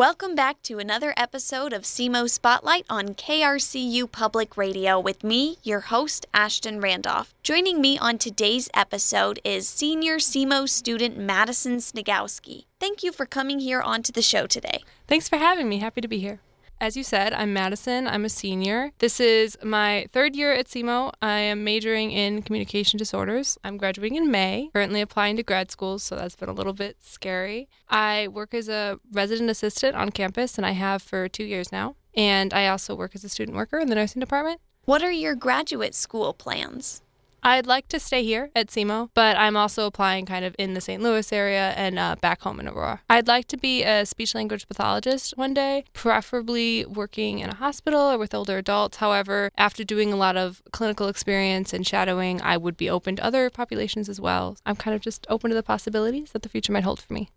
Welcome back to another episode of SEMO Spotlight on KRCU Public Radio with me, your host, Ashton Randolph. Joining me on today's episode is senior SEMO student Madison Sniegowski. Thank you for coming here onto the show today. Thanks for having me. Happy to be here. As you said, I'm Madison. I'm a senior. This is my third year at SEMO. I am majoring in communication disorders. I'm graduating in May, currently applying to grad schools, so that's been a little bit scary. I work as a resident assistant on campus, and I have for two years now. And I also work as a student worker in the nursing department. What are your graduate school plans? I'd like to stay here at SEMO, but I'm also applying kind of in the St. Louis area and uh, back home in Aurora. I'd like to be a speech language pathologist one day, preferably working in a hospital or with older adults. However, after doing a lot of clinical experience and shadowing, I would be open to other populations as well. I'm kind of just open to the possibilities that the future might hold for me.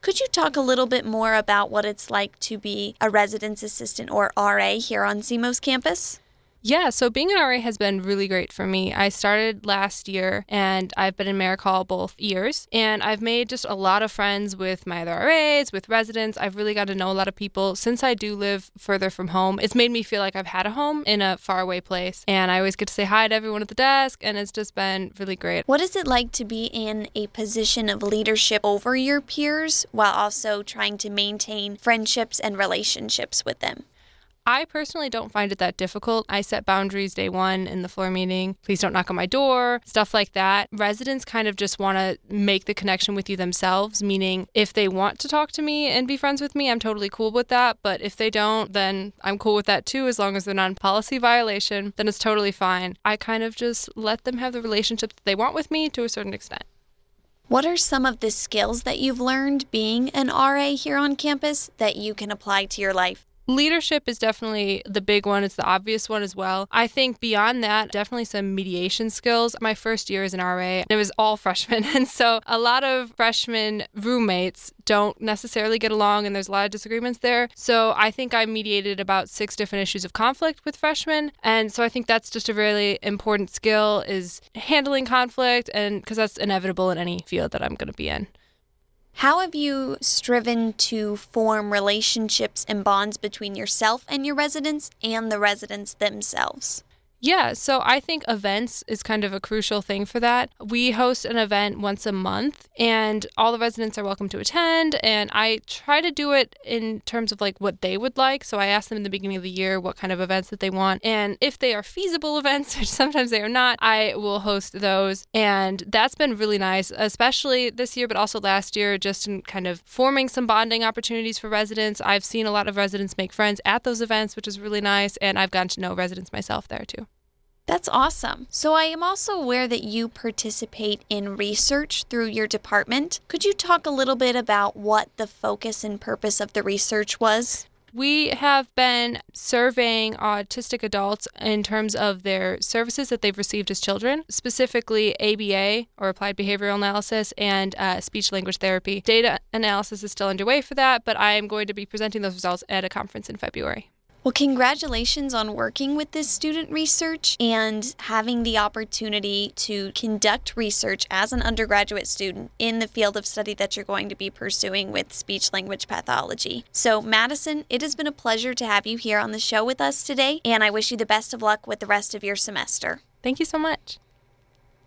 Could you talk a little bit more about what it's like to be a residence assistant or RA here on SEMO's campus? Yeah, so being an RA has been really great for me. I started last year and I've been in Merrick Hall both years. And I've made just a lot of friends with my other RAs, with residents. I've really got to know a lot of people. Since I do live further from home, it's made me feel like I've had a home in a faraway place. And I always get to say hi to everyone at the desk, and it's just been really great. What is it like to be in a position of leadership over your peers while also trying to maintain friendships and relationships with them? I personally don't find it that difficult. I set boundaries day one in the floor meeting. Please don't knock on my door, stuff like that. Residents kind of just want to make the connection with you themselves, meaning if they want to talk to me and be friends with me, I'm totally cool with that. But if they don't, then I'm cool with that too, as long as they're not in policy violation, then it's totally fine. I kind of just let them have the relationship that they want with me to a certain extent. What are some of the skills that you've learned being an RA here on campus that you can apply to your life? Leadership is definitely the big one. It's the obvious one as well. I think beyond that, definitely some mediation skills. My first year as an RA, it was all freshmen. And so a lot of freshman roommates don't necessarily get along and there's a lot of disagreements there. So I think I mediated about six different issues of conflict with freshmen. And so I think that's just a really important skill is handling conflict and because that's inevitable in any field that I'm going to be in. How have you striven to form relationships and bonds between yourself and your residents and the residents themselves? Yeah, so I think events is kind of a crucial thing for that. We host an event once a month, and all the residents are welcome to attend. And I try to do it in terms of like what they would like. So I ask them in the beginning of the year what kind of events that they want. And if they are feasible events, which sometimes they are not, I will host those. And that's been really nice, especially this year, but also last year, just in kind of forming some bonding opportunities for residents. I've seen a lot of residents make friends at those events, which is really nice. And I've gotten to know residents myself there too. That's awesome. So, I am also aware that you participate in research through your department. Could you talk a little bit about what the focus and purpose of the research was? We have been surveying autistic adults in terms of their services that they've received as children, specifically ABA or applied behavioral analysis and uh, speech language therapy. Data analysis is still underway for that, but I am going to be presenting those results at a conference in February. Well, congratulations on working with this student research and having the opportunity to conduct research as an undergraduate student in the field of study that you're going to be pursuing with speech language pathology. So, Madison, it has been a pleasure to have you here on the show with us today, and I wish you the best of luck with the rest of your semester. Thank you so much.